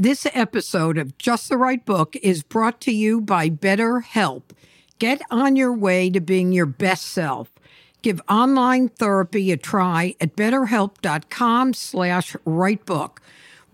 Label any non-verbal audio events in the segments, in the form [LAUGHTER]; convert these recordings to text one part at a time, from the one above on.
This episode of Just the Right Book is brought to you by BetterHelp. Get on your way to being your best self. Give online therapy a try at betterhelp.com slash writebook.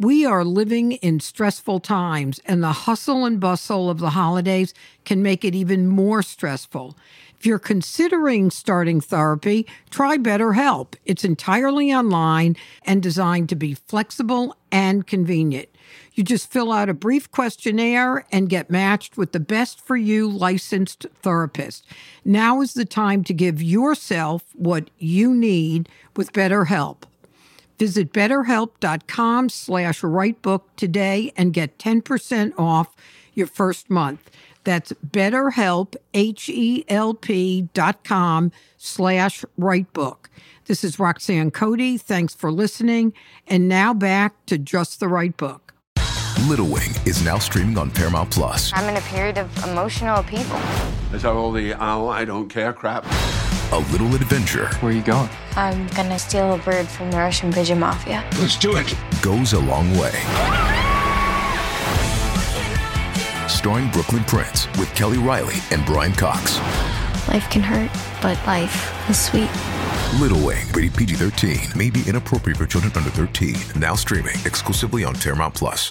We are living in stressful times, and the hustle and bustle of the holidays can make it even more stressful. If you're considering starting therapy, try BetterHelp. It's entirely online and designed to be flexible and convenient. You just fill out a brief questionnaire and get matched with the best for you licensed therapist. Now is the time to give yourself what you need with BetterHelp. Visit betterhelp.com slash writebook today and get 10% off your first month. That's betterhelp, H-E-L-P dot com slash writebook. This is Roxanne Coady. Thanks for listening. And now back to Just the Right Book. Little Wing is now streaming on Paramount Plus. I'm in a period of emotional upheaval. Is that all the oh, I don't care crap? A little adventure Where are you going? I'm gonna steal a bird from the Russian pigeon mafia. Let's do it. goes a long way. Starring Brooklyn Prince with Kelly Reilly and Brian Cox. Life can hurt, but life is sweet. Little Wing, rated PG 13, may be inappropriate for children under 13. Now streaming exclusively on Paramount Plus.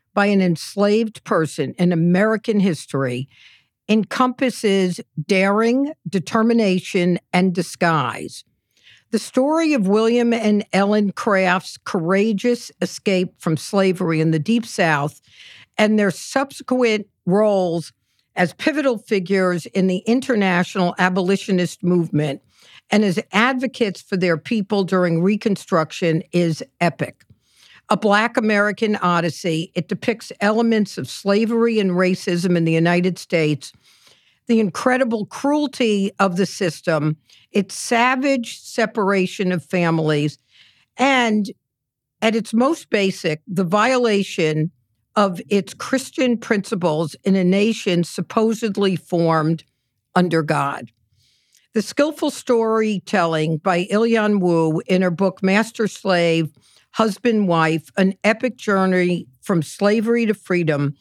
by an enslaved person in American history encompasses daring, determination, and disguise. The story of William and Ellen Craft's courageous escape from slavery in the Deep South and their subsequent roles as pivotal figures in the international abolitionist movement and as advocates for their people during Reconstruction is epic. A Black American Odyssey, it depicts elements of slavery and racism in the United States, the incredible cruelty of the system, its savage separation of families, and at its most basic, the violation of its Christian principles in a nation supposedly formed under God. The skillful storytelling by Ilyon Woo in her book Master Slave, Husband Wife An Epic Journey from Slavery to Freedom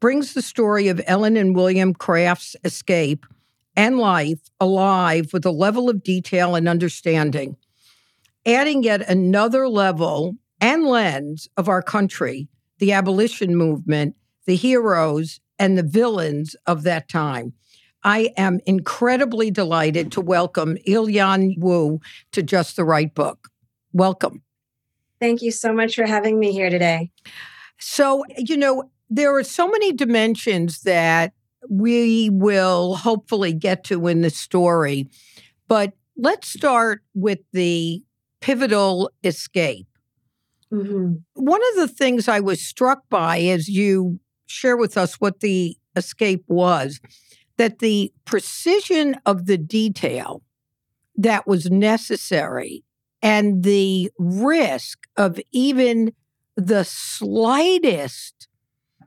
brings the story of Ellen and William Craft's escape and life alive with a level of detail and understanding, adding yet another level and lens of our country, the abolition movement, the heroes, and the villains of that time. I am incredibly delighted to welcome Ilyon Woo to Just the Right Book. Welcome. Thank you so much for having me here today. So, you know, there are so many dimensions that we will hopefully get to in the story, but let's start with the pivotal escape. Mm-hmm. One of the things I was struck by as you share with us what the escape was, that the precision of the detail that was necessary and the risk of even the slightest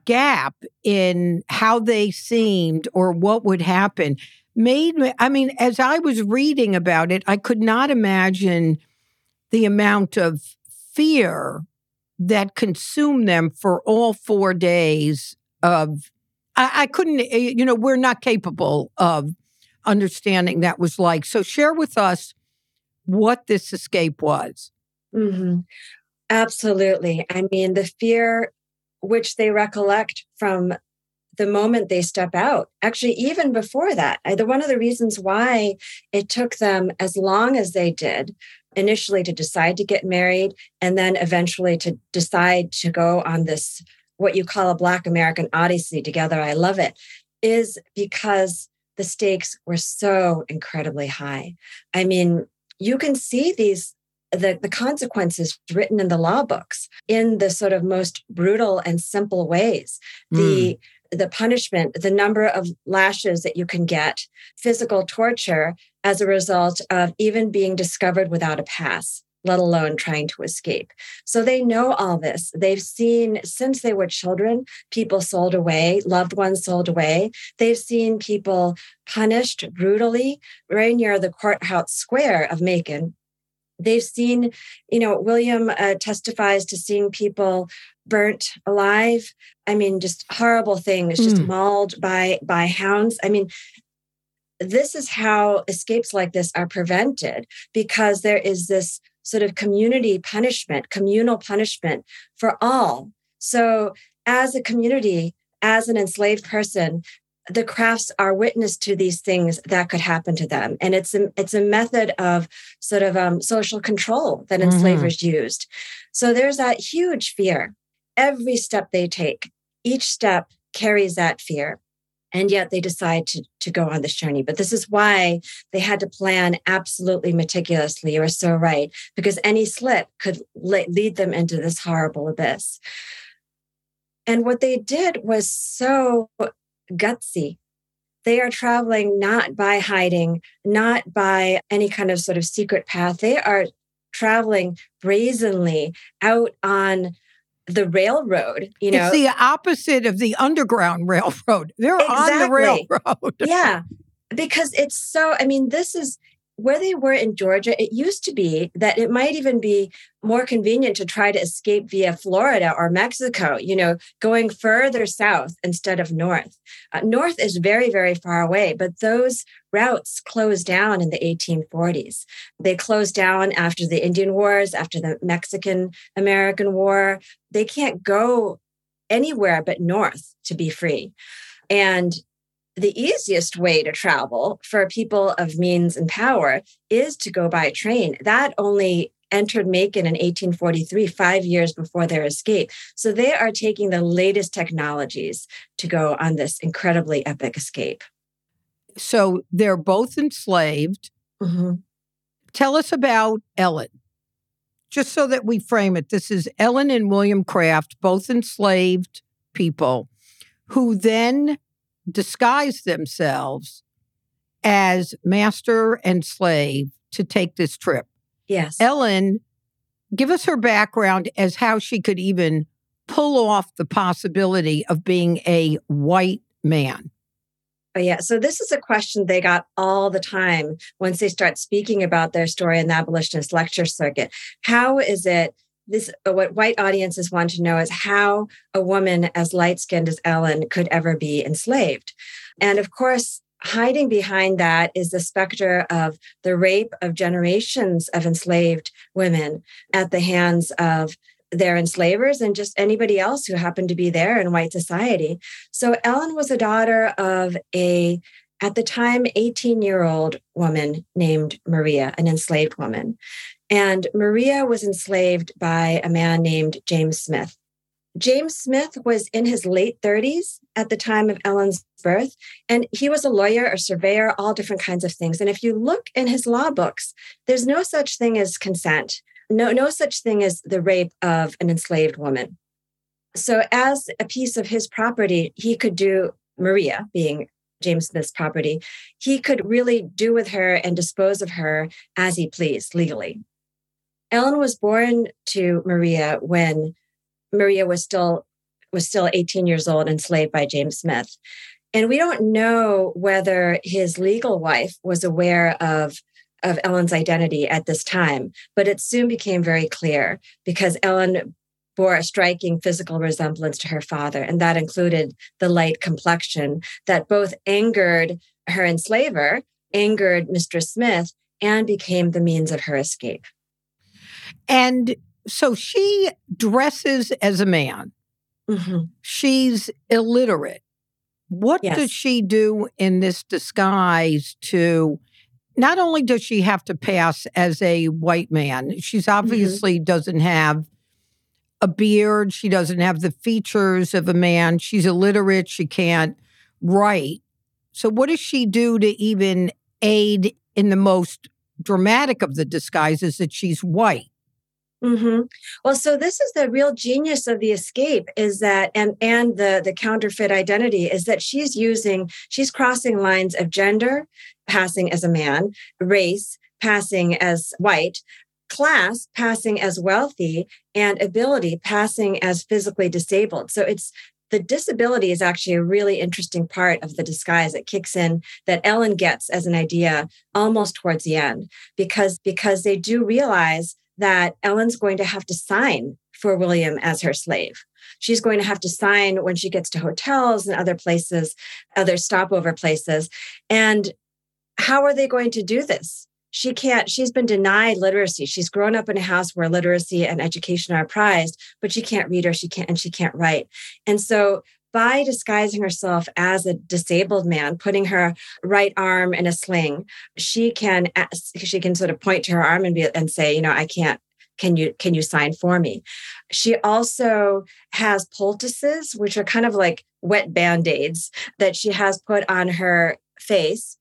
gap in how they seemed or what would happen made me i mean as i was reading about it i could not imagine the amount of fear that consumed them for all four days of I, I couldn't eh, you know we're not capable of understanding that was like. So share with us what this escape was hmm Absolutely. I mean, the fear which they recollect from the moment they step out, actually, even before that, I, the, one of the reasons why it took them as long as they did initially to decide to get married and then eventually to decide to go on this, what you call a Black American Odyssey together. I love it, is because the stakes were so incredibly high. I mean, you can see these the, the consequences written in the law books in the sort of most brutal and simple ways. Hmm. The the punishment, the number of lashes that you can get, physical torture as a result of even being discovered without a pass let alone trying to escape. So they know all this. They've seen since they were children, people sold away, loved ones sold away. They've seen people punished brutally right near the courthouse square of Macon. They've seen, you know, William uh, testifies to seeing people burnt alive. I mean, just horrible things, just mm. mauled by by hounds. I mean, this is how escapes like this are prevented because there is this sort of community punishment, communal punishment for all. So, as a community, as an enslaved person, the crafts are witness to these things that could happen to them, and it's a it's a method of sort of um, social control that mm-hmm. enslavers used. So there's that huge fear. Every step they take, each step carries that fear and yet they decide to, to go on this journey. But this is why they had to plan absolutely meticulously. You are so right because any slip could lead them into this horrible abyss. And what they did was so gutsy. They are traveling not by hiding not by any kind of sort of secret path. They are traveling brazenly out on the railroad, you know. It's the opposite of the underground railroad. They're exactly. on the railroad. [LAUGHS] yeah. Because it's so, I mean, this is where they were in Georgia, it used to be that it might even be more convenient to try to escape via Florida or Mexico, you know, going further south instead of north. Uh, north is very, very far away, but those routes closed down in the 1840s. They closed down after the Indian Wars, after the Mexican American War. They can't go anywhere but north to be free. And the easiest way to travel for people of means and power is to go by train. That only entered Macon in 1843, five years before their escape. So they are taking the latest technologies to go on this incredibly epic escape. So they're both enslaved. Mm-hmm. Tell us about Ellen. Just so that we frame it, this is Ellen and William Craft, both enslaved people who then disguise themselves as master and slave to take this trip. Yes. Ellen, give us her background as how she could even pull off the possibility of being a white man. Oh, yeah. So this is a question they got all the time once they start speaking about their story in the abolitionist lecture circuit. How is it this uh, what white audiences want to know is how a woman as light-skinned as ellen could ever be enslaved. And of course hiding behind that is the specter of the rape of generations of enslaved women at the hands of their enslavers and just anybody else who happened to be there in white society. So ellen was a daughter of a at the time 18 year old woman named maria an enslaved woman and Maria was enslaved by a man named James Smith. James Smith was in his late 30s at the time of Ellen's birth, and he was a lawyer, a surveyor, all different kinds of things. And if you look in his law books, there's no such thing as consent, no, no such thing as the rape of an enslaved woman. So, as a piece of his property, he could do Maria, being James Smith's property, he could really do with her and dispose of her as he pleased legally. Ellen was born to Maria when Maria was still was still 18 years old, enslaved by James Smith. And we don't know whether his legal wife was aware of, of Ellen's identity at this time, but it soon became very clear because Ellen bore a striking physical resemblance to her father, and that included the light complexion that both angered her enslaver, angered Mistress Smith, and became the means of her escape. And so she dresses as a man. Mm-hmm. She's illiterate. What yes. does she do in this disguise to not only does she have to pass as a white man, she's mm-hmm. obviously mm-hmm. doesn't have a beard, she doesn't have the features of a man, she's illiterate, she can't write. So, what does she do to even aid in the most dramatic of the disguises that she's white? Mm-hmm. Well, so this is the real genius of the escape is that, and and the the counterfeit identity is that she's using, she's crossing lines of gender, passing as a man, race, passing as white, class, passing as wealthy, and ability, passing as physically disabled. So it's the disability is actually a really interesting part of the disguise that kicks in that Ellen gets as an idea almost towards the end because because they do realize that Ellen's going to have to sign for William as her slave. She's going to have to sign when she gets to hotels and other places, other stopover places. And how are they going to do this? She can't, she's been denied literacy. She's grown up in a house where literacy and education are prized, but she can't read or she can't, and she can't write. And so by disguising herself as a disabled man putting her right arm in a sling she can she can sort of point to her arm and be and say you know i can't can you can you sign for me? She also has poultices which are kind of like wet band-aids that she has put on her face.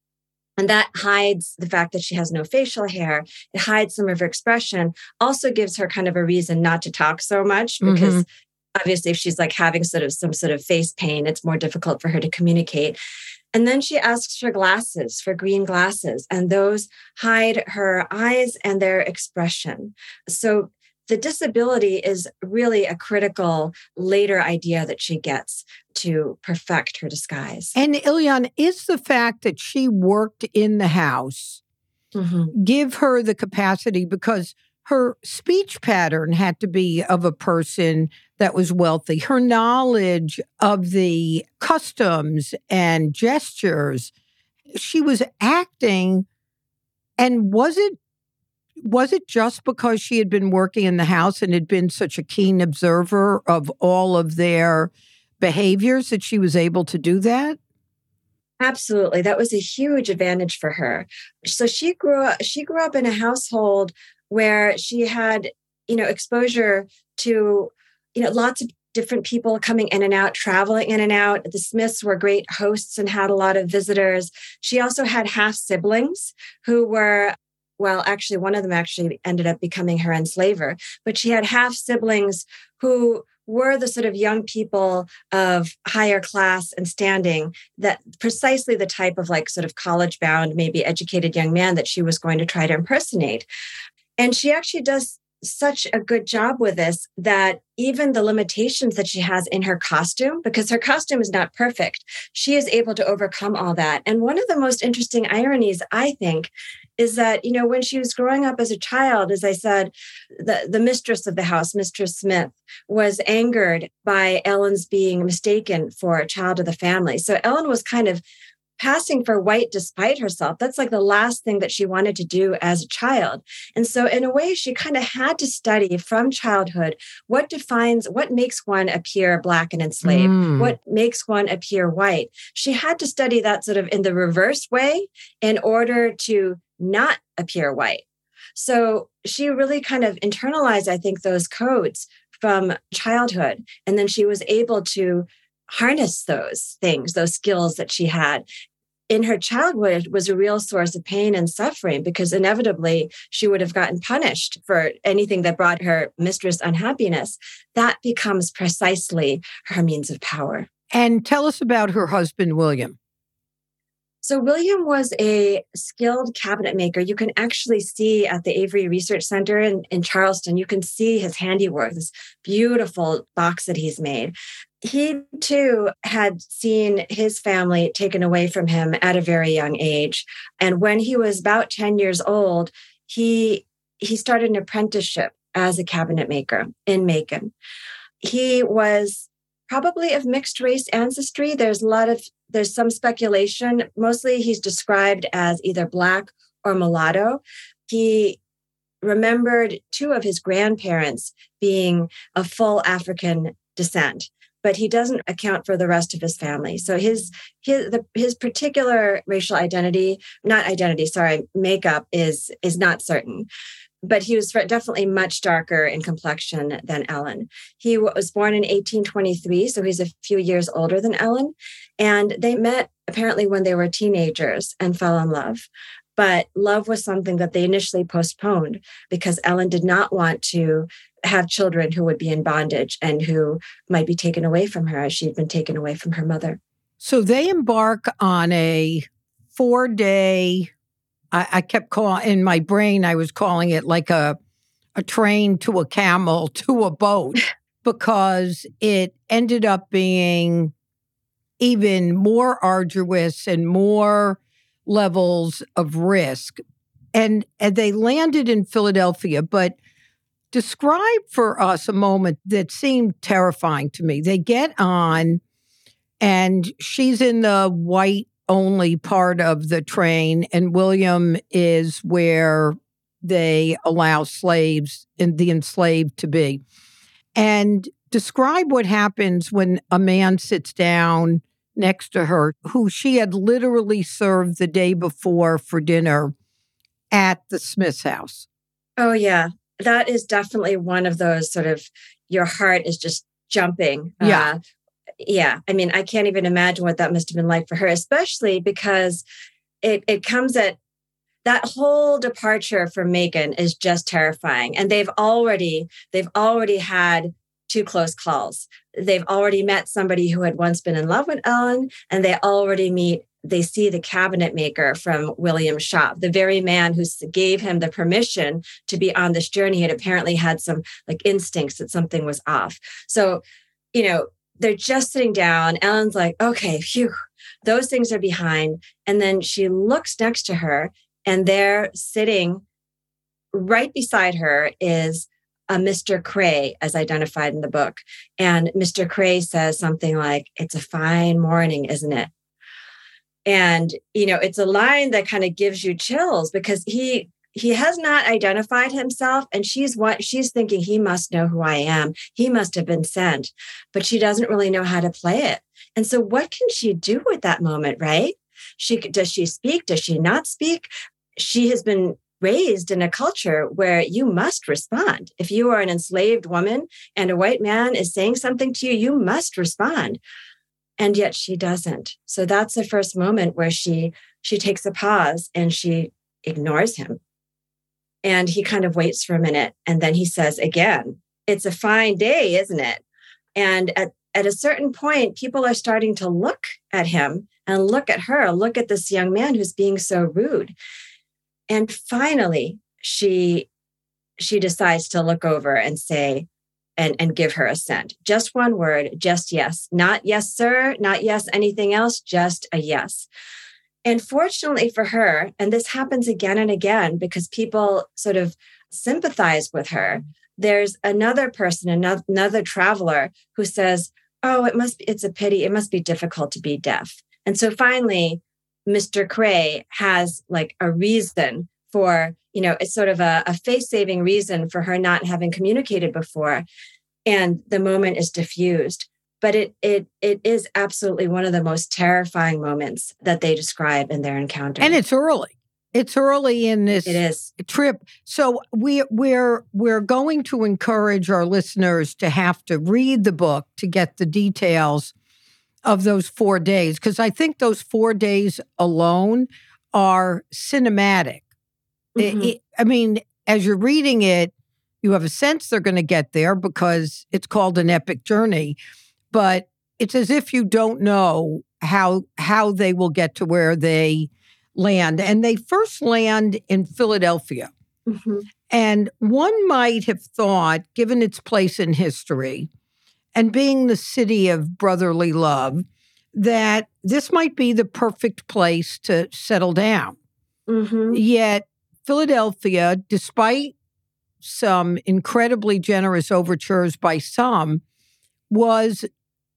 And that hides the fact that she has no facial hair. It hides some of her expression, also gives her kind of a reason not to talk so much because mm-hmm obviously if she's like having sort of some sort of face pain it's more difficult for her to communicate and then she asks for glasses for green glasses and those hide her eyes and their expression so the disability is really a critical later idea that she gets to perfect her disguise. And Ilyon, is the fact that she worked in the house mm-hmm. give her the capacity because her speech pattern had to be of a person that was wealthy. Her knowledge of the customs and gestures, she was acting. And was it was it just because she had been working in the house and had been such a keen observer of all of their behaviors that she was able to do that? Absolutely. That was a huge advantage for her. So she grew up she grew up in a household where she had, you know, exposure to, you know, lots of different people coming in and out, traveling in and out. The Smiths were great hosts and had a lot of visitors. She also had half siblings who were, well, actually, one of them actually ended up becoming her enslaver, but she had half siblings who were the sort of young people of higher class and standing that precisely the type of like sort of college bound maybe educated young man that she was going to try to impersonate and she actually does such a good job with this that even the limitations that she has in her costume, because her costume is not perfect, she is able to overcome all that. And one of the most interesting ironies, I think, is that, you know, when she was growing up as a child, as I said, the, the mistress of the house, Mistress Smith, was angered by Ellen's being mistaken for a child of the family. So Ellen was kind of passing for white despite herself. That's like the last thing that she wanted to do as a child. And so, in a way, she kind of had to study from childhood what defines, what makes one appear Black and enslaved, mm. what makes one appear white. She had to study that sort of in the reverse way in order to not appear white. So, she really kind of internalized, I think, those codes from childhood. And then she was able to harness those things, those skills that she had in her childhood was a real source of pain and suffering because inevitably she would have gotten punished for anything that brought her mistress unhappiness. That becomes precisely her means of power. And tell us about her husband, William. So, William was a skilled cabinet maker. You can actually see at the Avery Research Center in, in Charleston, you can see his handiwork, this beautiful box that he's made he too had seen his family taken away from him at a very young age. And when he was about 10 years old he he started an apprenticeship as a cabinet maker in macon. He was probably of mixed race ancestry. There's a lot of there's some speculation. Mostly he's described as either black or mulatto. He remembered two of his grandparents being of full african descent but he doesn't account for the rest of his family. So his his the, his particular racial identity, not identity, sorry, makeup is is not certain. But he was definitely much darker in complexion than Ellen. He was born in 1823, so he's a few years older than Ellen. And they met apparently when they were teenagers and fell in love. But love was something that they initially postponed because Ellen did not want to have children who would be in bondage and who might be taken away from her as she'd been taken away from her mother. So they embark on a four day, I, I kept calling in my brain, I was calling it like a, a train to a camel [LAUGHS] to a boat [LAUGHS] because it ended up being even more arduous and more levels of risk. And, and they landed in Philadelphia, but describe for us a moment that seemed terrifying to me. They get on, and she's in the white only part of the train, and William is where they allow slaves and the enslaved to be. And describe what happens when a man sits down next to her, who she had literally served the day before for dinner at the Smith's house. Oh, yeah. That is definitely one of those sort of your heart is just jumping. Yeah. Uh, yeah. I mean, I can't even imagine what that must have been like for her, especially because it, it comes at that whole departure for Macon is just terrifying. And they've already, they've already had two close calls. They've already met somebody who had once been in love with Ellen, and they already meet they see the cabinet maker from William's shop, the very man who gave him the permission to be on this journey had apparently had some like instincts that something was off. So, you know, they're just sitting down. Ellen's like, okay, phew, those things are behind. And then she looks next to her, and there sitting right beside her is a Mr. Cray, as identified in the book. And Mr. Cray says something like, It's a fine morning, isn't it? And, you know, it's a line that kind of gives you chills because he he has not identified himself and she's what she's thinking he must know who I am. He must have been sent, but she doesn't really know how to play it. And so what can she do with that moment, right? She does she speak? Does she not speak? She has been raised in a culture where you must respond. If you are an enslaved woman and a white man is saying something to you, you must respond. And yet she doesn't. So that's the first moment where she she takes a pause and she ignores him. And he kind of waits for a minute and then he says again, "It's a fine day, isn't it?" And at at a certain point, people are starting to look at him and look at her, look at this young man who's being so rude. And finally, she she decides to look over and say and, and give her assent. Just one word, just yes. Not yes, sir, not yes, anything else, just a yes. And fortunately for her, and this happens again and again because people sort of sympathize with her, there's another person, another, another traveler who says, Oh, it must be, it's a pity. It must be difficult to be deaf. And so finally, Mr. Cray has like a reason for, you know, it's sort of a, a face saving reason for her not having communicated before. And the moment is diffused. But it it it is absolutely one of the most terrifying moments that they describe in their encounter. And it's early. It's early in this it is. trip. So we we're we're going to encourage our listeners to have to read the book to get the details of those four days because I think those four days alone are cinematic. Mm-hmm. It, it, I mean, as you're reading it, you have a sense they're going to get there because it's called an epic journey, but it's as if you don't know how how they will get to where they land, and they first land in Philadelphia. Mm-hmm. And one might have thought, given its place in history, and being the city of brotherly love, that this might be the perfect place to settle down. Mm-hmm. Yet, Philadelphia, despite some incredibly generous overtures by some, was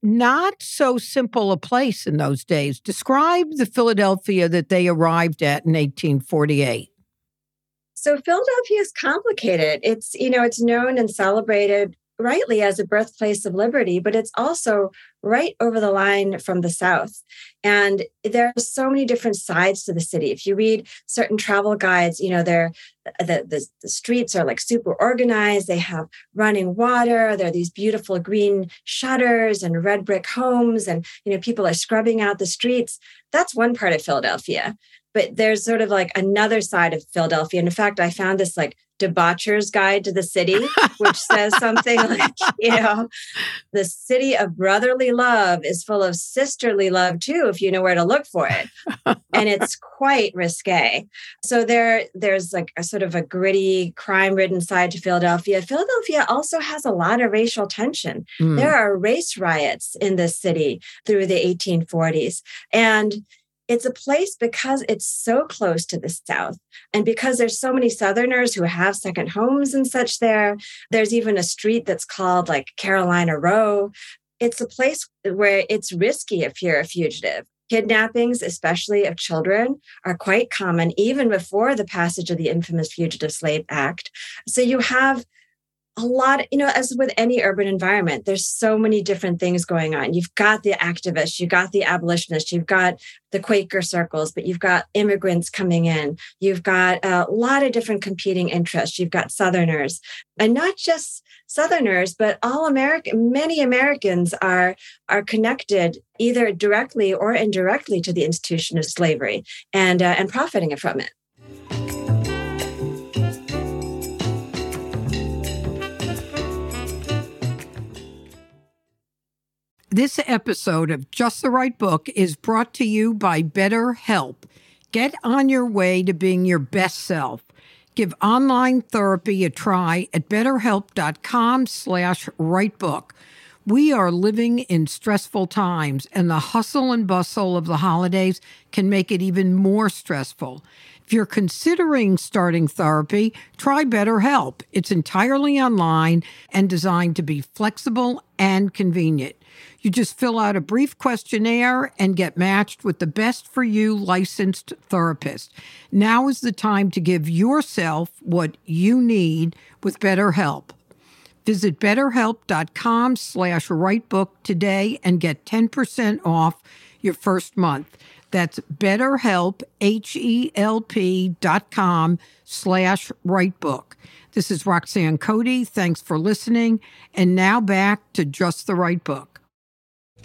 not so simple a place in those days. Describe the Philadelphia that they arrived at in 1848. So Philadelphia is complicated. It's, you know, it's known and celebrated rightly as a birthplace of liberty, but it's also right over the line from the South. And there are so many different sides to the city. If you read certain travel guides, you know, they're the, the, the streets are like super organized. They have running water. There are these beautiful green shutters and red brick homes, and you know, people are scrubbing out the streets. That's one part of Philadelphia. but there's sort of like another side of Philadelphia. And in fact, I found this like debaucher's guide to the city, which says something [LAUGHS] like, you know, the city of brotherly love is full of sisterly love too, if you know where to look for it. and it's quite risque. So there, there's like a sort of a gritty, crime-ridden side to Philadelphia. Philadelphia also has a lot of racial tension. Mm. There are race riots in this city through the 1840s. And it's a place because it's so close to the south and because there's so many southerners who have second homes and such there there's even a street that's called like carolina row. It's a place where it's risky if you're a fugitive. Kidnappings especially of children are quite common even before the passage of the infamous fugitive slave act. So you have a lot, you know, as with any urban environment, there's so many different things going on. You've got the activists, you've got the abolitionists, you've got the Quaker circles, but you've got immigrants coming in. You've got a lot of different competing interests. You've got Southerners, and not just Southerners, but all American. Many Americans are are connected either directly or indirectly to the institution of slavery and uh, and profiting from it. This episode of Just the Right Book is brought to you by BetterHelp. Get on your way to being your best self. Give online therapy a try at betterhelp.com slash writebook. We are living in stressful times, and the hustle and bustle of the holidays can make it even more stressful. If you're considering starting therapy, try BetterHelp. It's entirely online and designed to be flexible and convenient. You just fill out a brief questionnaire and get matched with the best for you licensed therapist. Now is the time to give yourself what you need with BetterHelp. Visit betterhelp.com slash writebook today and get 10% off your first month. That's betterhelp, H-E-L-P dot com slash writebook. This is Roxanne Coady. Thanks for listening. And now back to Just the Right Book.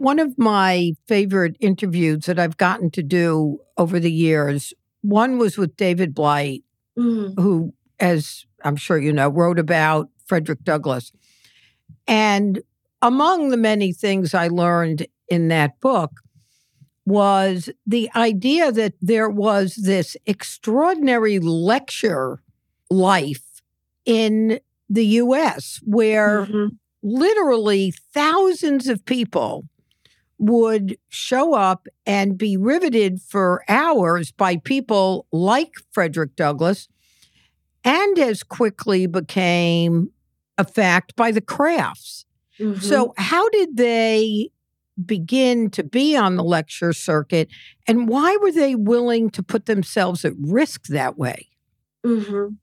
One of my favorite interviews that I've gotten to do over the years, one was with David Blight, mm. who, as I'm sure you know, wrote about Frederick Douglass. And among the many things I learned in that book was the idea that there was this extraordinary lecture life in the US where mm-hmm. literally thousands of people would show up and be riveted for hours by people like Frederick Douglass, and as quickly became a fact by the Crafts. Mm-hmm. So, how did they begin to be on the lecture circuit, and why were they willing to put themselves at risk that way? Mm-hmm.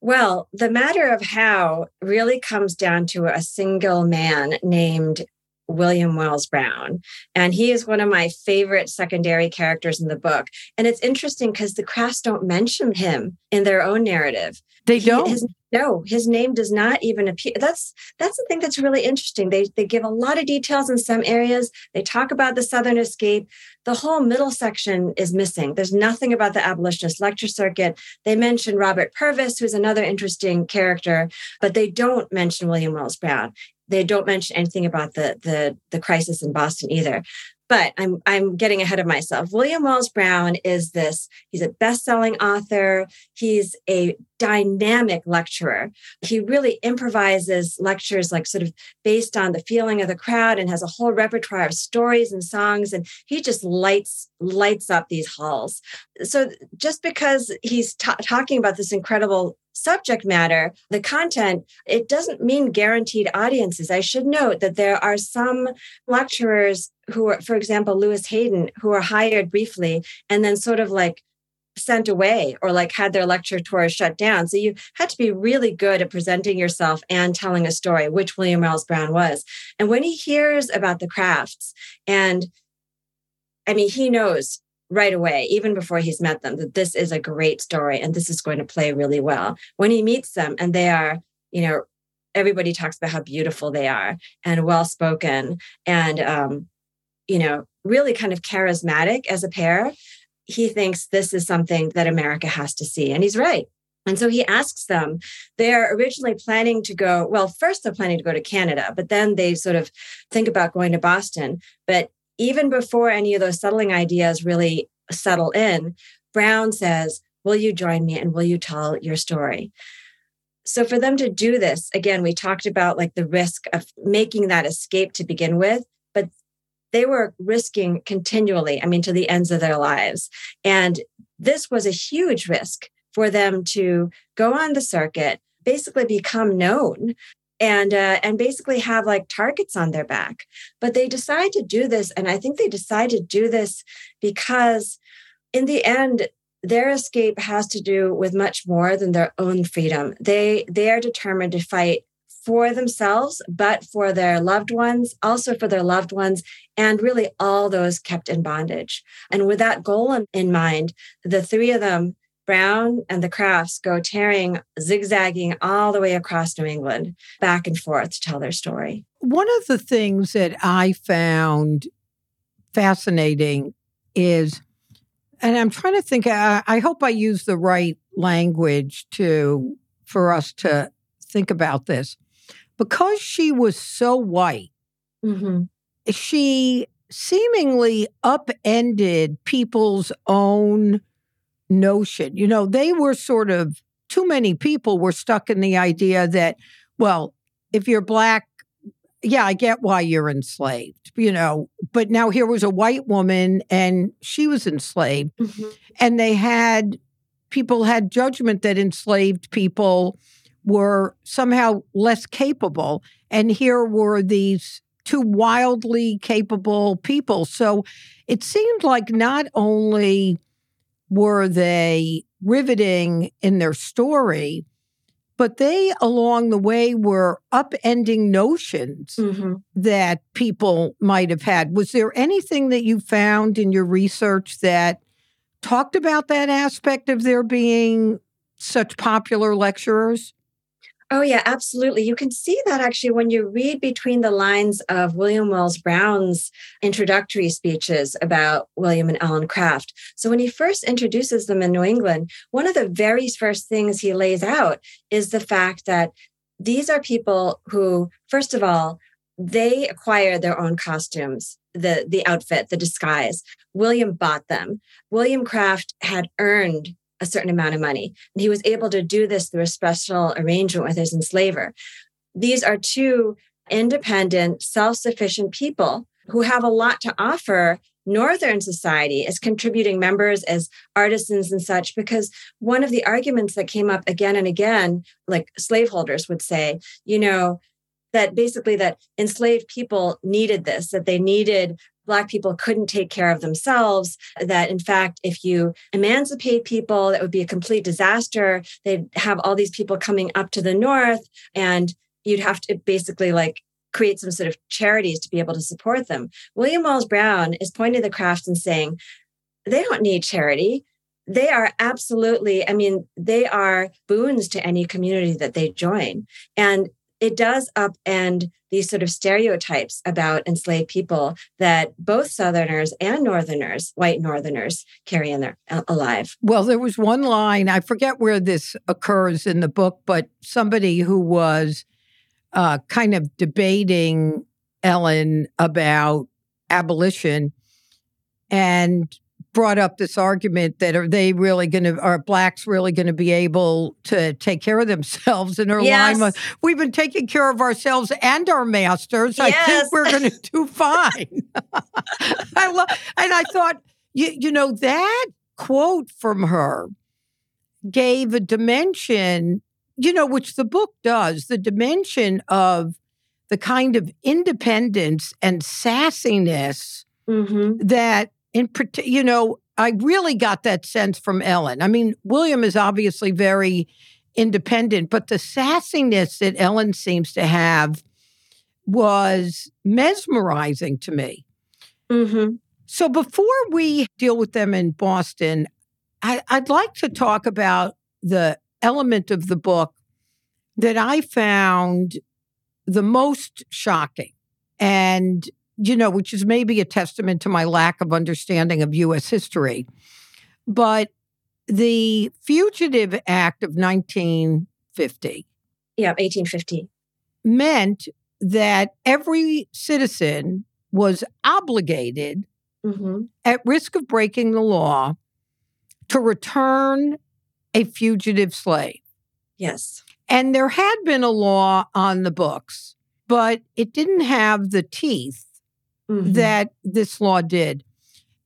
Well, the matter of how really comes down to a single man named William Wells Brown. And he is one of my favorite secondary characters in the book. And it's interesting because the Crafts don't mention him in their own narrative. They don't. He, his, no, his name does not even appear. That's that's the thing that's really interesting. They they give a lot of details in some areas. They talk about the Southern escape. The whole middle section is missing. There's nothing about the abolitionist lecture circuit. They mention Robert Purvis, who's another interesting character, but they don't mention William Wells Brown they don't mention anything about the the the crisis in Boston either. But I'm I'm getting ahead of myself. William Wells Brown is this, he's a best-selling author, he's a dynamic lecturer. He really improvises lectures like sort of based on the feeling of the crowd and has a whole repertoire of stories and songs and he just lights lights up these halls. So just because he's t- talking about this incredible subject matter, the content, it doesn't mean guaranteed audiences. I should note that there are some lecturers who are, for example, Lewis Hayden, who are hired briefly and then sort of like sent away or like had their lecture tours shut down. So you had to be really good at presenting yourself and telling a story, which William Ralph Brown was. And when he hears about the crafts, and I mean, he knows right away, even before he's met them, that this is a great story and this is going to play really well. When he meets them and they are, you know, everybody talks about how beautiful they are and well spoken and, um, you know, really kind of charismatic as a pair he thinks this is something that America has to see. And he's right. And so he asks them, they're originally planning to go, well, first they're planning to go to Canada, but then they sort of think about going to Boston. But even before any of those settling ideas really settle in, Brown says, Will you join me and will you tell your story? So for them to do this, again, we talked about like the risk of making that escape to begin with, but they were risking continually, I mean, to the ends of their lives. And this was a huge risk for them to go on the circuit, basically become known and uh, and basically have like targets on their back but they decide to do this and i think they decide to do this because in the end their escape has to do with much more than their own freedom they they are determined to fight for themselves, but for their loved ones, also for their loved ones, and really all those kept in bondage. And with that goal in, in mind, the three of them, Brown and the Crafts, go tearing, zigzagging all the way across New England, back and forth to tell their story. One of the things that I found fascinating is, and I'm trying to think, I, I hope I use the right language to for us to think about this because she was so white, mm-hmm. she seemingly upended people's own notion. You know, they were sort of, too many people were stuck in the idea that, well, if you're black, yeah, I get why you're enslaved, you know, but now here was a white woman and she was enslaved. Mm-hmm. And they had, people had judgment that enslaved people were somehow less capable. And here were these two wildly capable people. So it seemed like not only were they riveting in their story, but they along the way were upending notions mm-hmm. that people might have had. Was there anything that you found in your research that talked about that aspect of there being such popular lecturers? Oh, yeah, absolutely. You can see that actually when you read between the lines of William Wells Brown's introductory speeches about William and Ellen Craft. So, when he first introduces them in New England, one of the very first things he lays out is the fact that these are people who, first of all, they acquired their own costumes the the outfit the disguise william bought them william craft had earned a certain amount of money. And he was able to do this through a special arrangement with his enslaver. These are two independent, self sufficient people who have a lot to offer Northern society as contributing members, as artisans and such, because one of the arguments that came up again and again, like slaveholders would say, you know, that basically that enslaved people needed this that they needed Black people couldn't take care of themselves, that in fact, if you emancipate people, that would be a complete disaster. They'd have all these people coming up to the North, and you'd have to basically like create some sort of charities to be able to support them. William Wells Brown is pointing the crafts and saying, they don't need charity. They are absolutely, I mean, they are boons to any community that they join. And it does upend these sort of stereotypes about enslaved people that both Southerners and Northerners, white Northerners, carry in their alive. Well, there was one line, I forget where this occurs in the book, but somebody who was uh, kind of debating Ellen about abolition and brought up this argument that are they really going to are blacks really going to be able to take care of themselves and her yes. line we've been taking care of ourselves and our masters yes. i think we're going [LAUGHS] to do fine [LAUGHS] i love and i thought you, you know that quote from her gave a dimension you know, which the book does, the dimension of the kind of independence and sassiness Mm-hmm. that in you know i really got that sense from ellen i mean william is obviously very independent but the sassiness that ellen seems to have was mesmerizing to me Mm-hmm. so before we deal with them in boston I, i'd like to talk about the element of the book that i found the most shocking and you know, which is maybe a testament to my lack of understanding of U.S. history. But the Fugitive Act of 1950 Yeah, 1850. meant that every citizen was obligated, Mm-hmm. at risk of breaking the law, to return a fugitive slave. Yes. And there had been a law on the books, but it didn't have the teeth Mhm. that this law did.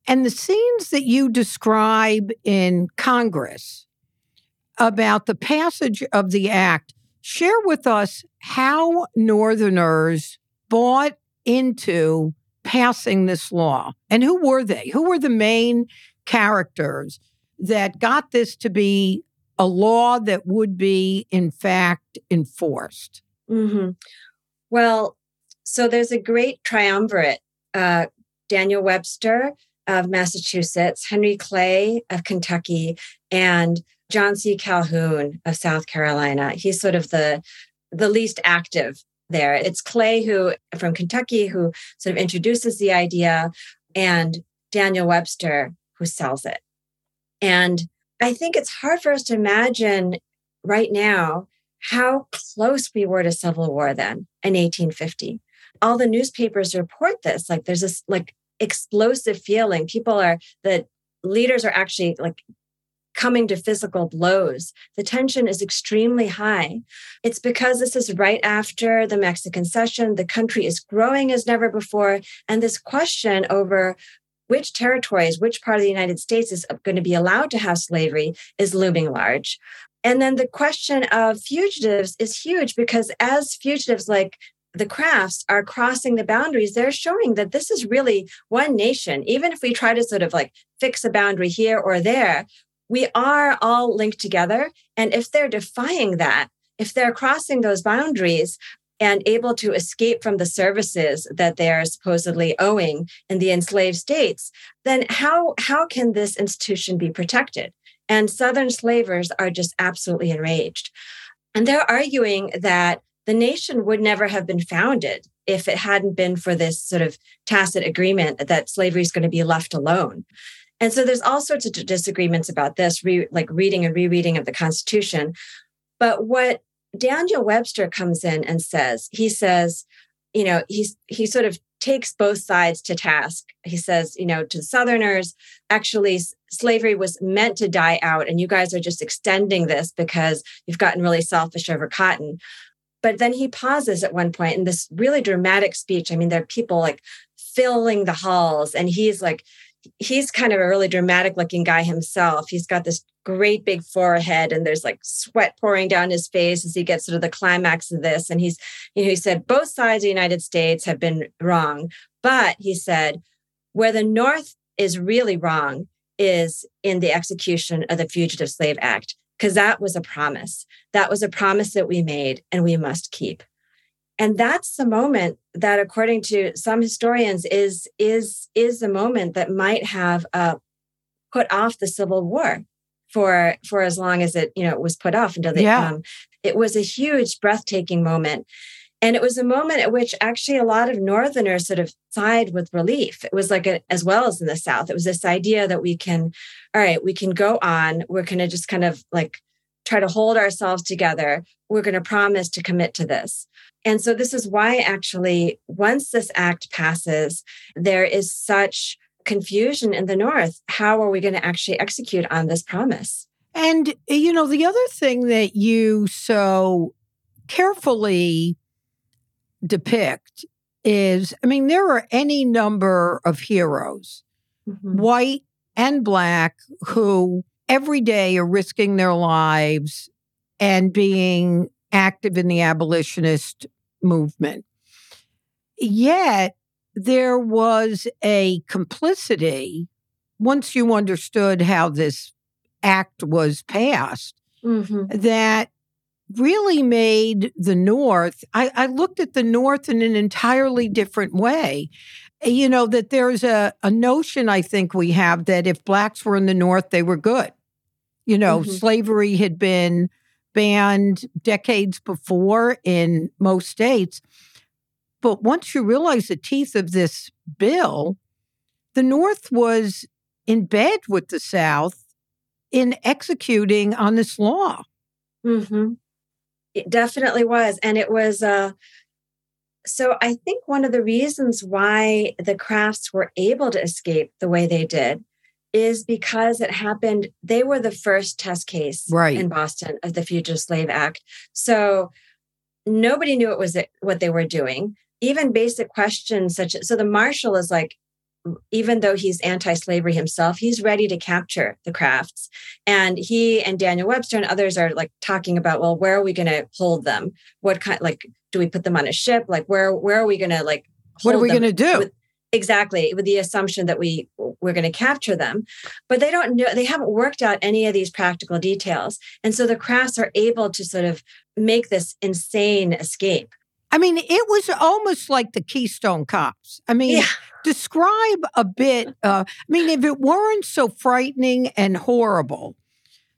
And the scenes that you describe in Congress about the passage of the act, share with us how Northerners bought into passing this law. And who were they? Who were the main characters that got this to be a law that would be, in fact, enforced? hmm Well, so there's a great triumvirate uh, Daniel Webster of Massachusetts, Henry Clay of Kentucky, and John C. Calhoun of South Carolina. He's sort of the the least active there. It's Clay who from Kentucky who sort of introduces the idea and Daniel Webster who sells it. And I think it's hard for us to imagine right now how close we were to civil war then in 1850 all the newspapers report this like there's this like explosive feeling. People are that leaders are actually like coming to physical blows. The tension is extremely high. It's because this is right after the Mexican Cession. the country is growing as never before. And this question over which territories which part of the united states is going to be allowed to have slavery is looming large. And then the question of fugitives is huge because as fugitives like the crafts are crossing the boundaries, they're showing that this is really one nation. Even if we try to sort of like fix a boundary here or there, we are all linked together. And if they're defying that, if they're crossing those boundaries and able to escape from the services that they are supposedly owing in the enslaved states, then how, how can this institution be protected? And Southern slavers are just absolutely enraged. And they're arguing that the nation would never have been founded if it hadn't been for this sort of tacit agreement that slavery is going to be left alone. And so there's all sorts of disagreements about this, re- like reading and rereading of the Constitution. But what Daniel Webster comes in and says, he says, you know, he's he sort of takes both sides to task. He says, you know, to Southerners, actually, slavery was meant to die out, and you guys are just extending this because you've gotten really selfish over cotton. But then he pauses at one point in this really dramatic speech. I mean, there are people like filling the halls, and he's like, he's kind of a really dramatic looking guy himself. He's got this great big forehead and there's like sweat pouring down his face as he gets to the climax of this. And he's, you know, he said, both sides of the United States have been wrong. But he said, where the North is really wrong is in the execution of the Fugitive Slave Act, because that was a promise. That was a promise that we made and we must keep. And that's the moment that, according to some historians, is is is the moment that might have uh, put off the Civil War for for as long as it you know was put off until the Yeah. um, it was a huge breathtaking moment and it was a moment at which actually a lot of northerners sort of sighed with relief. It was like a, as well as in the south it was this idea that we can all right we can go on. We're going to just kind of like try to hold ourselves together. We're going to promise to commit to this. And so this is why actually once this act passes there is such confusion in the north. How are we going to actually execute on this promise? And, you know, the other thing that you so carefully depict is I mean, there are any number of heroes, Mhm. white and black, who every day are risking their lives and being active in the abolitionist movement. Yet there was a complicity once you understood how this act was passed Mm-hmm. that really made the North. I, I looked at the North in an entirely different way. You know, that there's a, a notion I think we have that if blacks were in the North, they were good. You know, Mhm. slavery had been banned decades before in most states. But once you realize the teeth of this bill, the North was in bed with the South in executing on this law. hmm It definitely was. And it was, uh, so I think one of the reasons why the crafts were able to escape the way they did is because it happened, they were the first test case Right. in Boston of the Fugitive Slave Act. So nobody knew it was what they were doing. Even basic questions such as, so the marshal is like, even though he's anti-slavery himself, he's ready to capture the crafts. And he and Daniel Webster and others are like talking about, well, where are we going to hold them? What kind, like, do we put them on a ship? Like, where where are we going to like? What are we going to do? with- exactly with the assumption that we we're going to capture them but they don't know they haven't worked out any of these practical details and so the crafts are able to sort of make this insane escape I mean, it was almost like the Keystone Cops. I mean, yeah describe a bit. Uh, I mean, if it weren't so frightening and horrible,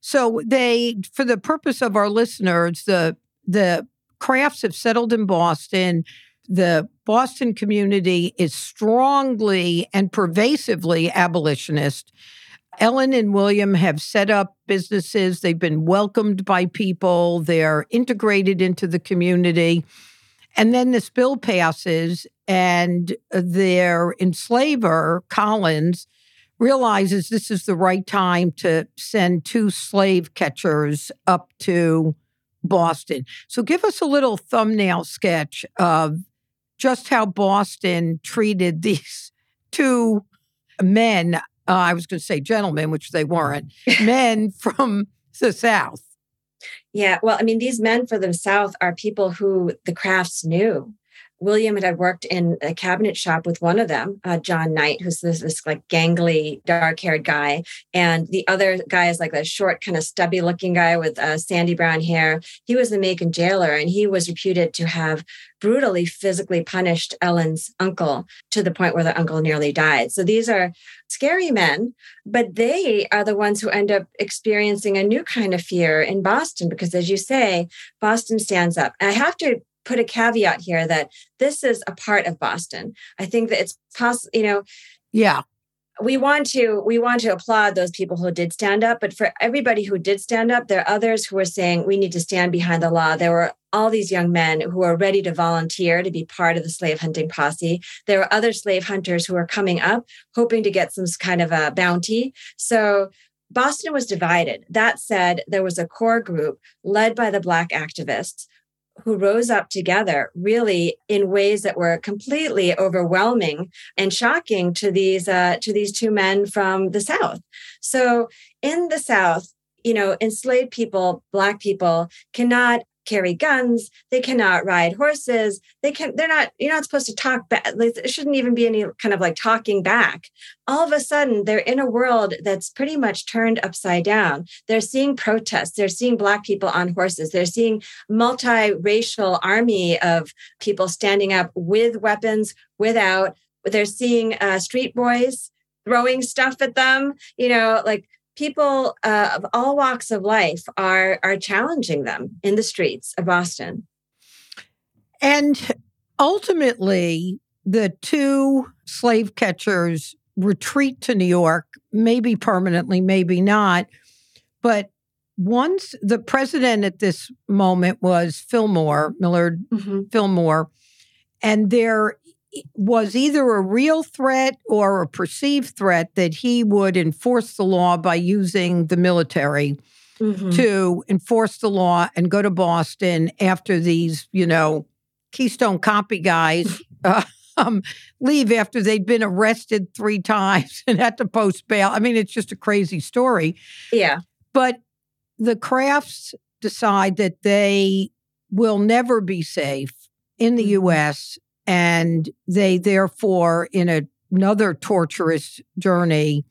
so they, for the purpose of our listeners, the the crafts have settled in Boston. The Boston community is strongly and pervasively abolitionist. Ellen and William have set up businesses. They've been welcomed by people. They're integrated into the community. And then this bill passes, and their enslaver, Collins, realizes this is the right time to send two slave catchers up to Boston. So, give us a little thumbnail sketch of just how Boston treated these two men. Uh, I was going to say gentlemen, which they weren't, [LAUGHS] men from the South. Yeah, well, I mean, these men for the South are people who the crafts knew. William had worked in a cabinet shop with one of them, uh, John Knight, who's this, this like gangly, dark-haired guy, and the other guy is like a short, kind of stubby-looking guy with uh, sandy brown hair. He was the Macon jailer, and he was reputed to have brutally physically punished Ellen's uncle to the point where the uncle nearly died. So these are scary men, but they are the ones who end up experiencing a new kind of fear in Boston because, as you say, Boston stands up. And I have to put a caveat here that this is a part of Boston. I think that it's possible, you know, Yeah. we want to we want to applaud those people who did stand up but for everybody who did stand up there are others who are saying we need to stand behind the law there were all these young men who are ready to volunteer to be part of the slave hunting posse there were other slave hunters who are coming up hoping to get some kind of a bounty so Boston was divided. That said, there was a core group led by the Black activists who rose up together really in ways that were completely overwhelming and shocking to these uh, to these two men from the south. So in the south you know enslaved people black people cannot carry guns they cannot ride horses they can they're not you're not supposed to talk back there shouldn't even be any kind of like talking back. All of a sudden they're in a world that's pretty much turned upside down. They're seeing protests they're seeing black people on horses they're seeing multiracial army of people standing up with weapons without they're seeing uh, street boys throwing stuff at them you know like people uh, of all walks of life are are challenging them in the streets of boston And ultimately, the two slave catchers retreat to New York, maybe permanently, maybe not. But once the president at this moment was Fillmore, Millard Fillmore, and there was either a real threat or a perceived threat that he would enforce the law by using the military Mhm. to enforce the law and go to Boston after these, you know, Keystone copy guys [LAUGHS] uh, um, leave after they'd been arrested three times and had to post bail. I mean, it's just a crazy story. yeah But the crafts decide that they will never be safe in the Mhm. US and they therefore in a, another torturous journey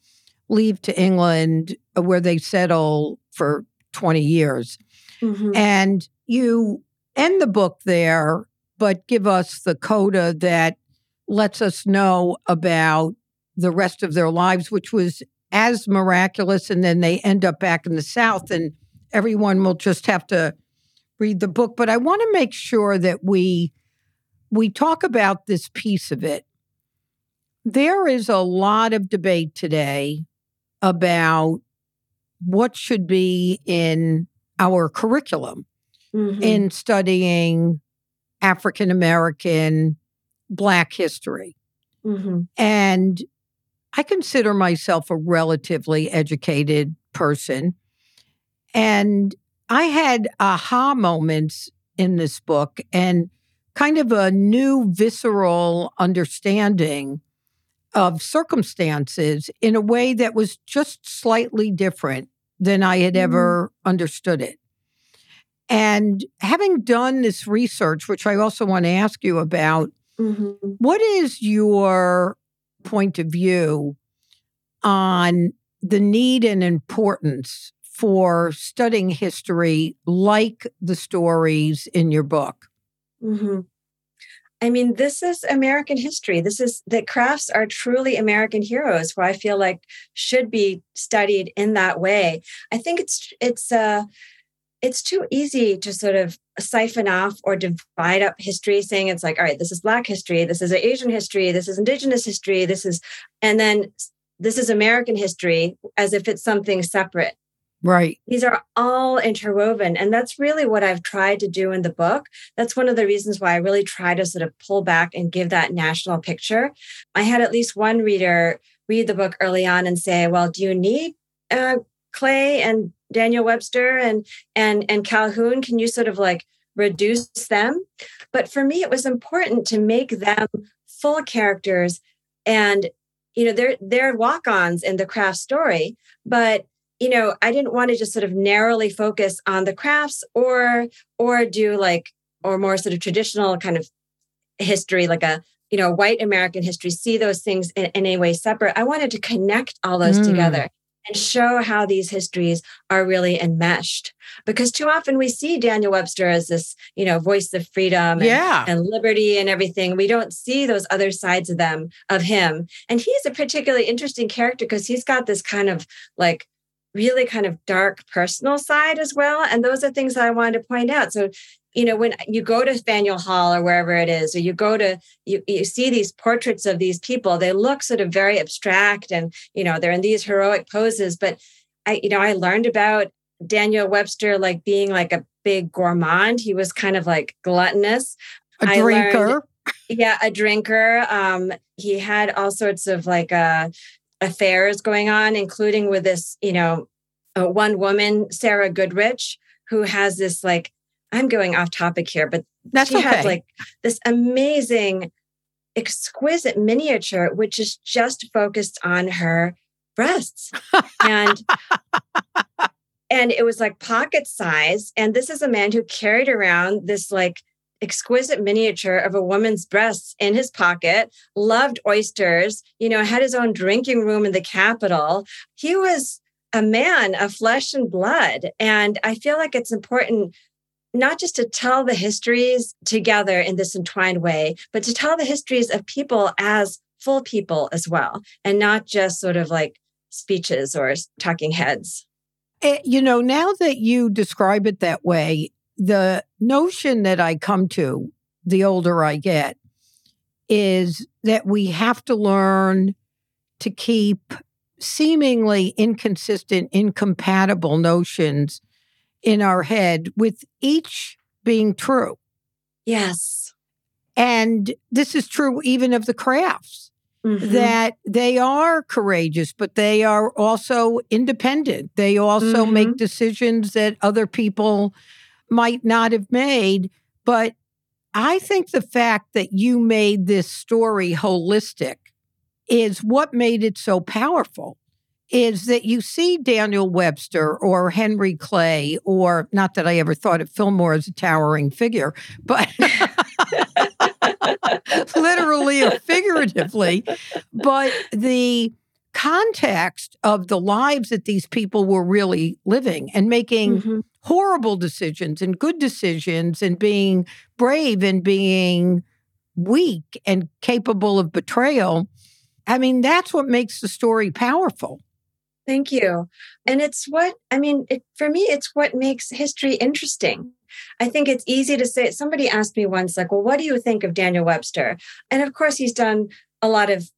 leave to England uh, where they settle for 20 years. Mhm. And you end the book there, but give us the coda that lets us know about the rest of their lives, which was as miraculous. And then they end up back in the South, and everyone will just have to read the book. But I want to make sure that we we talk about this piece of it. There is a lot of debate today about what should be in our curriculum Mhm. in studying African American Black history. Mhm. And I consider myself a relatively educated person. And I had aha moments in this book and kind of a new visceral understanding of circumstances in a way that was just slightly different than I had ever understood it. And having done this research, which I also want to ask you about, Mhm. what is your point of view on the need and importance for studying history like the stories in your book? Hmm I mean, this is American history. This is that crafts are truly American heroes where I feel like should be studied in that way. I think it's it's uh it's too easy to sort of siphon off or divide up history, saying it's like, all right, this is Black history, this is Asian history, this is Indigenous history, this is, and then this is American history as if it's something separate Right. these are all interwoven and that's really what i've tried to do in the book. That's one of the reasons why i really try to sort of pull back and give that national picture. I had at least one reader read the book early on and say well do you need uh, clay and daniel webster and and and calhoun? Can you sort of like reduce them? But for me it was important to make them full characters and you know they're they're walk-ons in the craft story but you know i didn't want to just sort of narrowly focus on the crafts or or do like or more sort of traditional kind of history like a you know white american history see those things in, in any way separate i wanted to connect all those Mm. together and show how these histories are really enmeshed because too often we see daniel webster as this you know voice of freedom and, Yeah. and liberty and everything we don't see those other sides of them of him and he's a particularly interesting character because he's got this kind of like really kind of dark personal side as well and those are things that i wanted to point out. So you know when you go to faneuil hall or wherever it is or you go to you, you see these portraits of these people they look sort of very abstract and you know they're in these heroic poses. But i you know i learned about daniel webster like being like a big gourmand. He was kind of like gluttonous. A I learned- drinker. yeah a drinker. Um he had all sorts of like uh affairs going on including with this you know uh, one woman sarah goodrich who has this like i'm going off topic here but That's she okay. had like this amazing exquisite miniature which is just focused on her breasts and [LAUGHS] and it was like pocket size and this is a man who carried around this like exquisite miniature of a woman's breasts in his pocket loved oysters you know had his own drinking room in the capitol. He was a man of flesh and blood. And i feel like it's important not just to tell the histories together in this entwined way but to tell the histories of people as full people as well and not just sort of like speeches or talking heads. Eh, you know, now that you describe it that way, the notion that I come to the older I get is that we have to learn to keep seemingly inconsistent, incompatible notions in our head with each being true. yes And this is true even of the crafts. Mhm. that they are courageous, but they are also independent. They also make Mhm. decisions that other people might not have made. But I think the fact that you made this story holistic is what made it so powerful. is that you see Daniel Webster or Henry Clay, or not that I ever thought of Fillmore as a towering figure, but [LAUGHS] literally or figuratively, but the context of the lives that these people were really living and making mm-hmm. horrible decisions and good decisions and being brave and being weak and capable of betrayal. I mean, that's what makes the story powerful. Thank you. And it's what, I mean, it, for me, it's what makes history interesting. I think it's easy to say. Somebody asked me once, like, well, what do you think of Daniel Webster? And of course, he's done a lot of,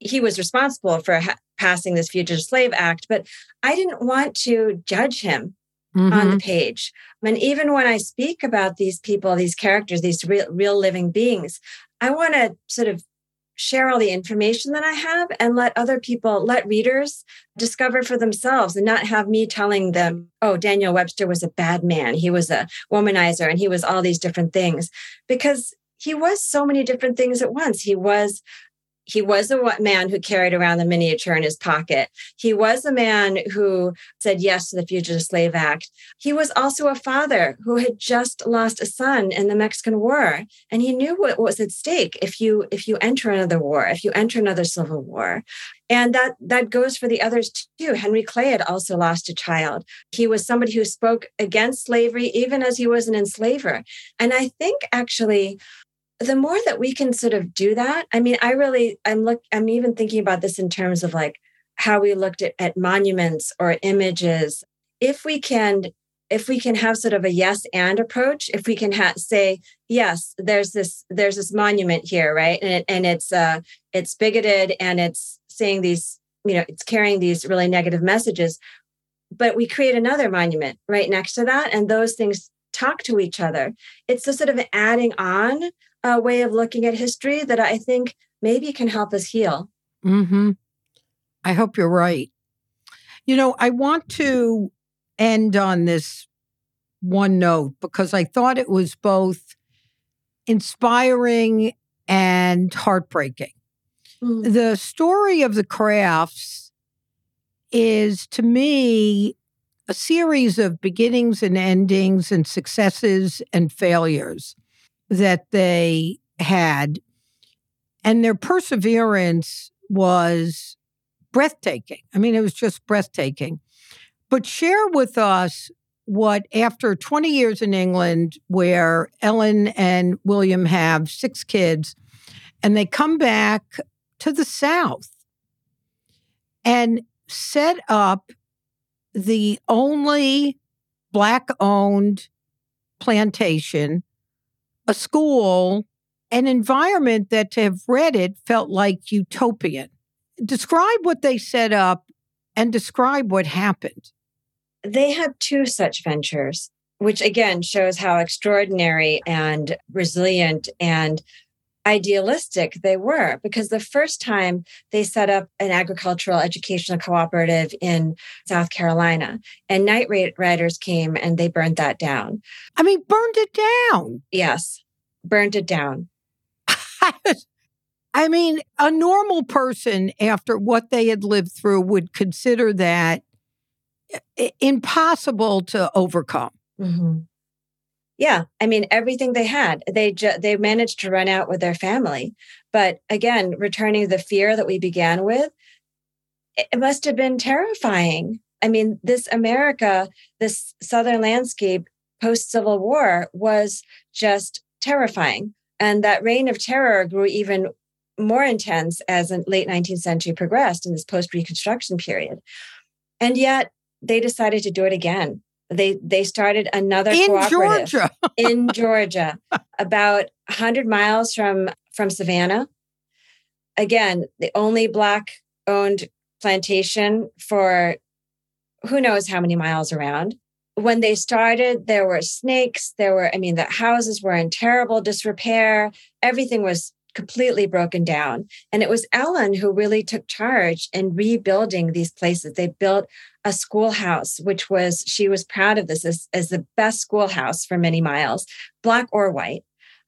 he was responsible for ha- passing this Fugitive Slave Act, but I didn't want to judge him mm-hmm. on the mm-hmm. page. And even when I speak about these people, these characters, these real, real living beings, I want to sort of share all the information that I have and let other people, let readers discover for themselves and not have me telling them, oh, Daniel Webster was a bad man. He was a womanizer and he was all these different things because he was so many different things at once. He was he was a man who carried around the miniature in his pocket. He was a man who said yes to the Fugitive Slave Act. He was also a father who had just lost a son in the Mexican War, and he knew what was at stake if you if you enter another war, if you enter another civil war. And that that goes for the others too. Henry Clay had also lost a child. He was somebody who spoke against slavery even as he was an enslaver. And I think actually the more that we can sort of do that i mean i really i'm look i'm even thinking about this in terms of like how we looked at, at monuments or images. If we can if we can have sort of a yes and approach if we can ha- say yes there's this there's this monument here right? And it, and it's uh it's bigoted and it's saying these you know it's carrying these really negative messages but we create another monument right next to that and those things talk to each other. It's a sort of adding on a way of looking at history that I think maybe can help us heal. Hmm. I hope you're right. You know, I want to end on this one note because I thought it was both inspiring and heartbreaking. Mm. The story of the crafts is to me a series of beginnings and endings and successes and failures that they had. And their perseverance was breathtaking. I mean, it was just breathtaking. But share with us what, after 20 years in England, where Ellen and William have six kids, and they come back to the South and set up the only Black owned plantation a school, an environment that to have read it felt like utopian. Describe what they set up and describe what happened. They had two such ventures, which again shows how extraordinary and resilient and idealistic they were because the first time they set up an agricultural educational cooperative in South Carolina and night riders came and they burned that down. I mean, burned it down. Yes, burned it down. [LAUGHS] I mean, a normal person after what they had lived through would consider that impossible to overcome. Mm-hmm yeah i mean everything they had they ju- they managed to run out with their family. But again returning the fear that we began with it must have been terrifying. I mean this america this southern landscape post civil war was just terrifying. And that reign of terror grew even more intense as the late 19th century progressed in this post reconstruction period. And yet they decided to do it again they they started another in Georgia. [LAUGHS] in Georgia, about 100 miles from from Savannah. Again, the only black owned plantation for who knows how many miles around. When they started, there were snakes. There were, I mean, the houses were in terrible disrepair. Everything was completely broken down. And it was Ellen who really took charge in rebuilding these places. They built a schoolhouse, which was, she was proud of this as, as the best schoolhouse for many miles, black or white.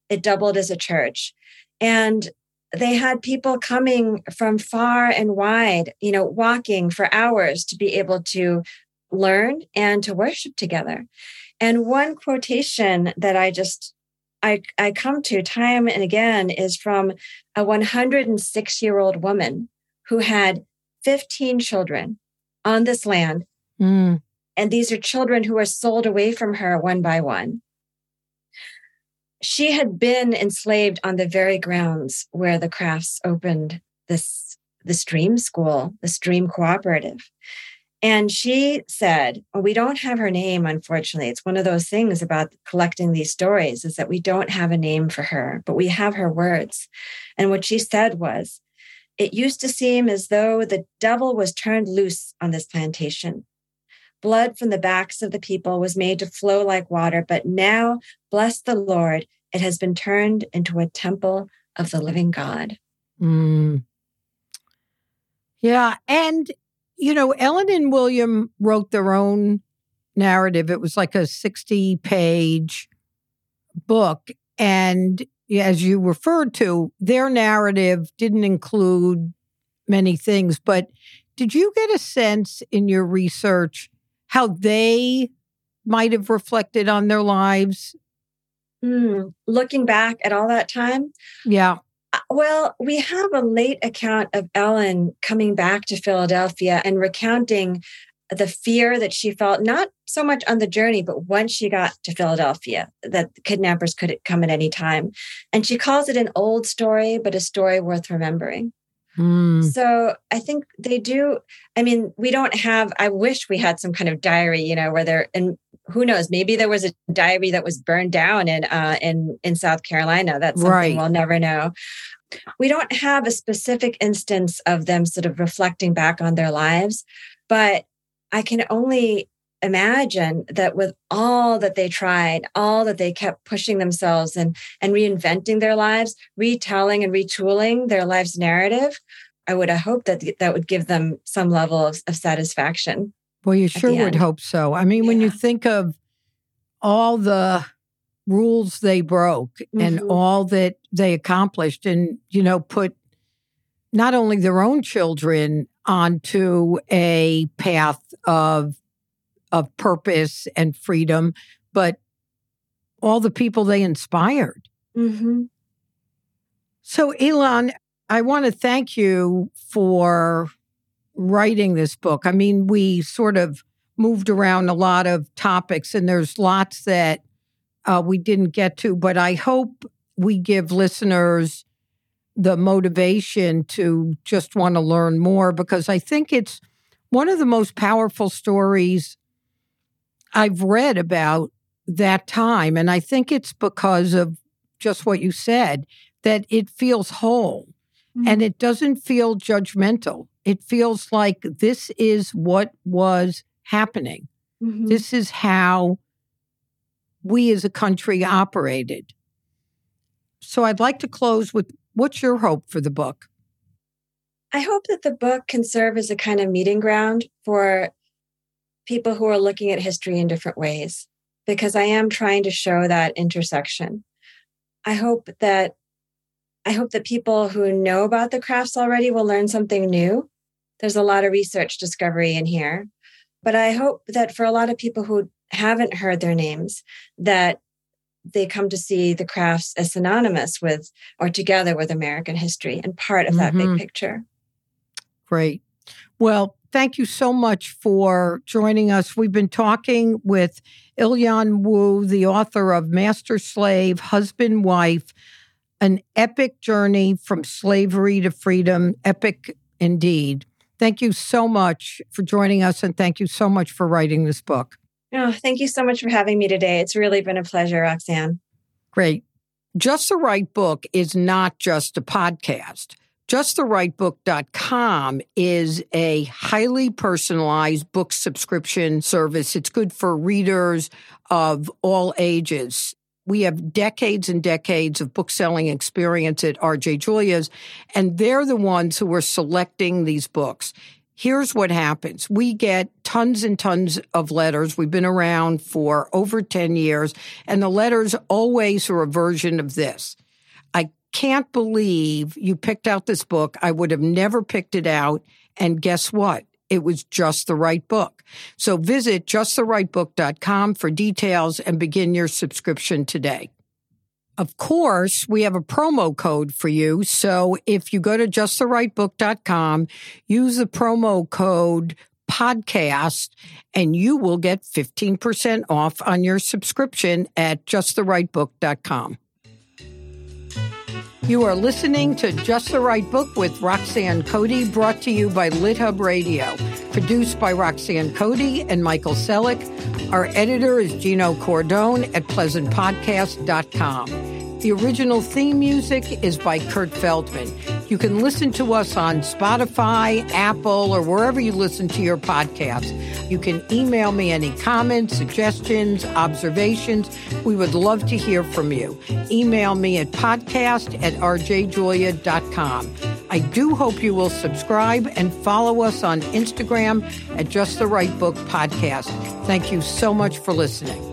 It doubled as a church. And they had people coming from far and wide, you know, walking for hours to be able to learn and to worship together. And one quotation that I just I, I come to time and again is from a 106 year old woman who had 15 children on this land. Mm. And these are children who are sold away from her one by one. She had been enslaved on the very grounds where the Crafts opened this the Stream School, the Stream Cooperative. And she said, well, we don't have her name, unfortunately. It's one of those things about collecting these stories is that we don't have a name for her, but we have her words. And what she said was, it used to seem as though the devil was turned loose on this plantation. Blood from the backs of the people was made to flow like water, but now, bless the Lord, it has been turned into a temple of the living God. Mm. Yeah. And you know, Ellen and William wrote their own narrative. It was like a 60 page book. And as you referred to, their narrative didn't include many things. But did you get a sense in your research how they might have reflected on their lives? Mm, looking back at all that time? Yeah. Uh, well, we have a late account of Ellen coming back to Philadelphia and recounting the fear that she felt, not so much on the journey, but once she got to Philadelphia, that kidnappers could come at any time. And she calls it an old story, but a story worth remembering. Mm. So I think they do. I mean, we don't have, I wish we had some kind of diary, you know, where they're, and who knows, maybe there was a diary that was burned down in, uh, in, in South Carolina. That's something Right. we'll never know. We don't have a specific instance of them sort of reflecting back on their lives, but I can only imagine that with all that they tried, all that they kept pushing themselves and and reinventing their lives, retelling and retooling their lives narrative, I would have hoped that that would give them some level of, of satisfaction. Well, you sure would hope so. I mean, when you think of all the rules they broke and Mhm. all that they accomplished and, you know, put not only their own children onto a path of of purpose and freedom, but all the people they inspired. Mm-hmm. So, Ilyon, I want to thank you for writing this book. I mean, we sort of moved around a lot of topics, and there's lots that uh, we didn't get to, but I hope we give listeners the motivation to just want to learn more because I think it's one of the most powerful stories I've read about that time. And I think it's because of just what you said that it feels whole and it doesn't feel judgmental. It feels like this is what was happening. Mhm. This is how we as a country operated. So I'd like to close with what's your hope for the book? I hope that the book can serve as a kind of meeting ground for people who are looking at history in different ways, because I am trying to show that intersection. I hope that I hope that people who know about the crafts already will learn something new. There's a lot of research discovery in here, but I hope that for a lot of people who haven't heard their names, that they come to see the crafts as synonymous with or together with American history and part of that Mhm. big picture. Great. Well, thank you so much for joining us. We've been talking with Ilyon Woo, the author of Master Slave, Husband, Wife, an epic journey from slavery to freedom. Epic indeed. Thank you so much for joining us, and thank you so much for writing this book. Oh, thank you so much for having me today. It's really been a pleasure, Roxanne. Great. Just the Right Book is not just a podcast. JustTheRightBook.com is a highly personalized book subscription service. It's good for readers of all ages. We have decades and decades of book selling experience at RJ Julia's, and they're the ones who are selecting these books. Here's what happens. We get tons and tons of letters. We've been around for over 10 years, and the letters always are a version of this. I can't believe you picked out this book. I would have never picked it out. And guess what? It was just the right book. So visit justtherightbook.com for details and begin your subscription today. Of course, we have a promo code for you. So if you go to justtherightbook.com, use the promo code podcast and you will get 15% off on your subscription at justtherightbook.com. You are listening to Just the Right Book with Roxanne Coady, brought to you by LitHub Radio. Produced by Roxanne Coady and Michael Selleck. Our editor is Gino Cordone at pleasantpodcast.com. The original theme music is by Kurt Feldman. You can listen to us on Spotify, Apple, or wherever you listen to your podcasts. You can email me any comments, suggestions, observations. We would love to hear from you. Email me at podcast at rjjulia.com. I do hope you will subscribe and follow us on Instagram at Just the Right Book Podcast. Thank you so much for listening.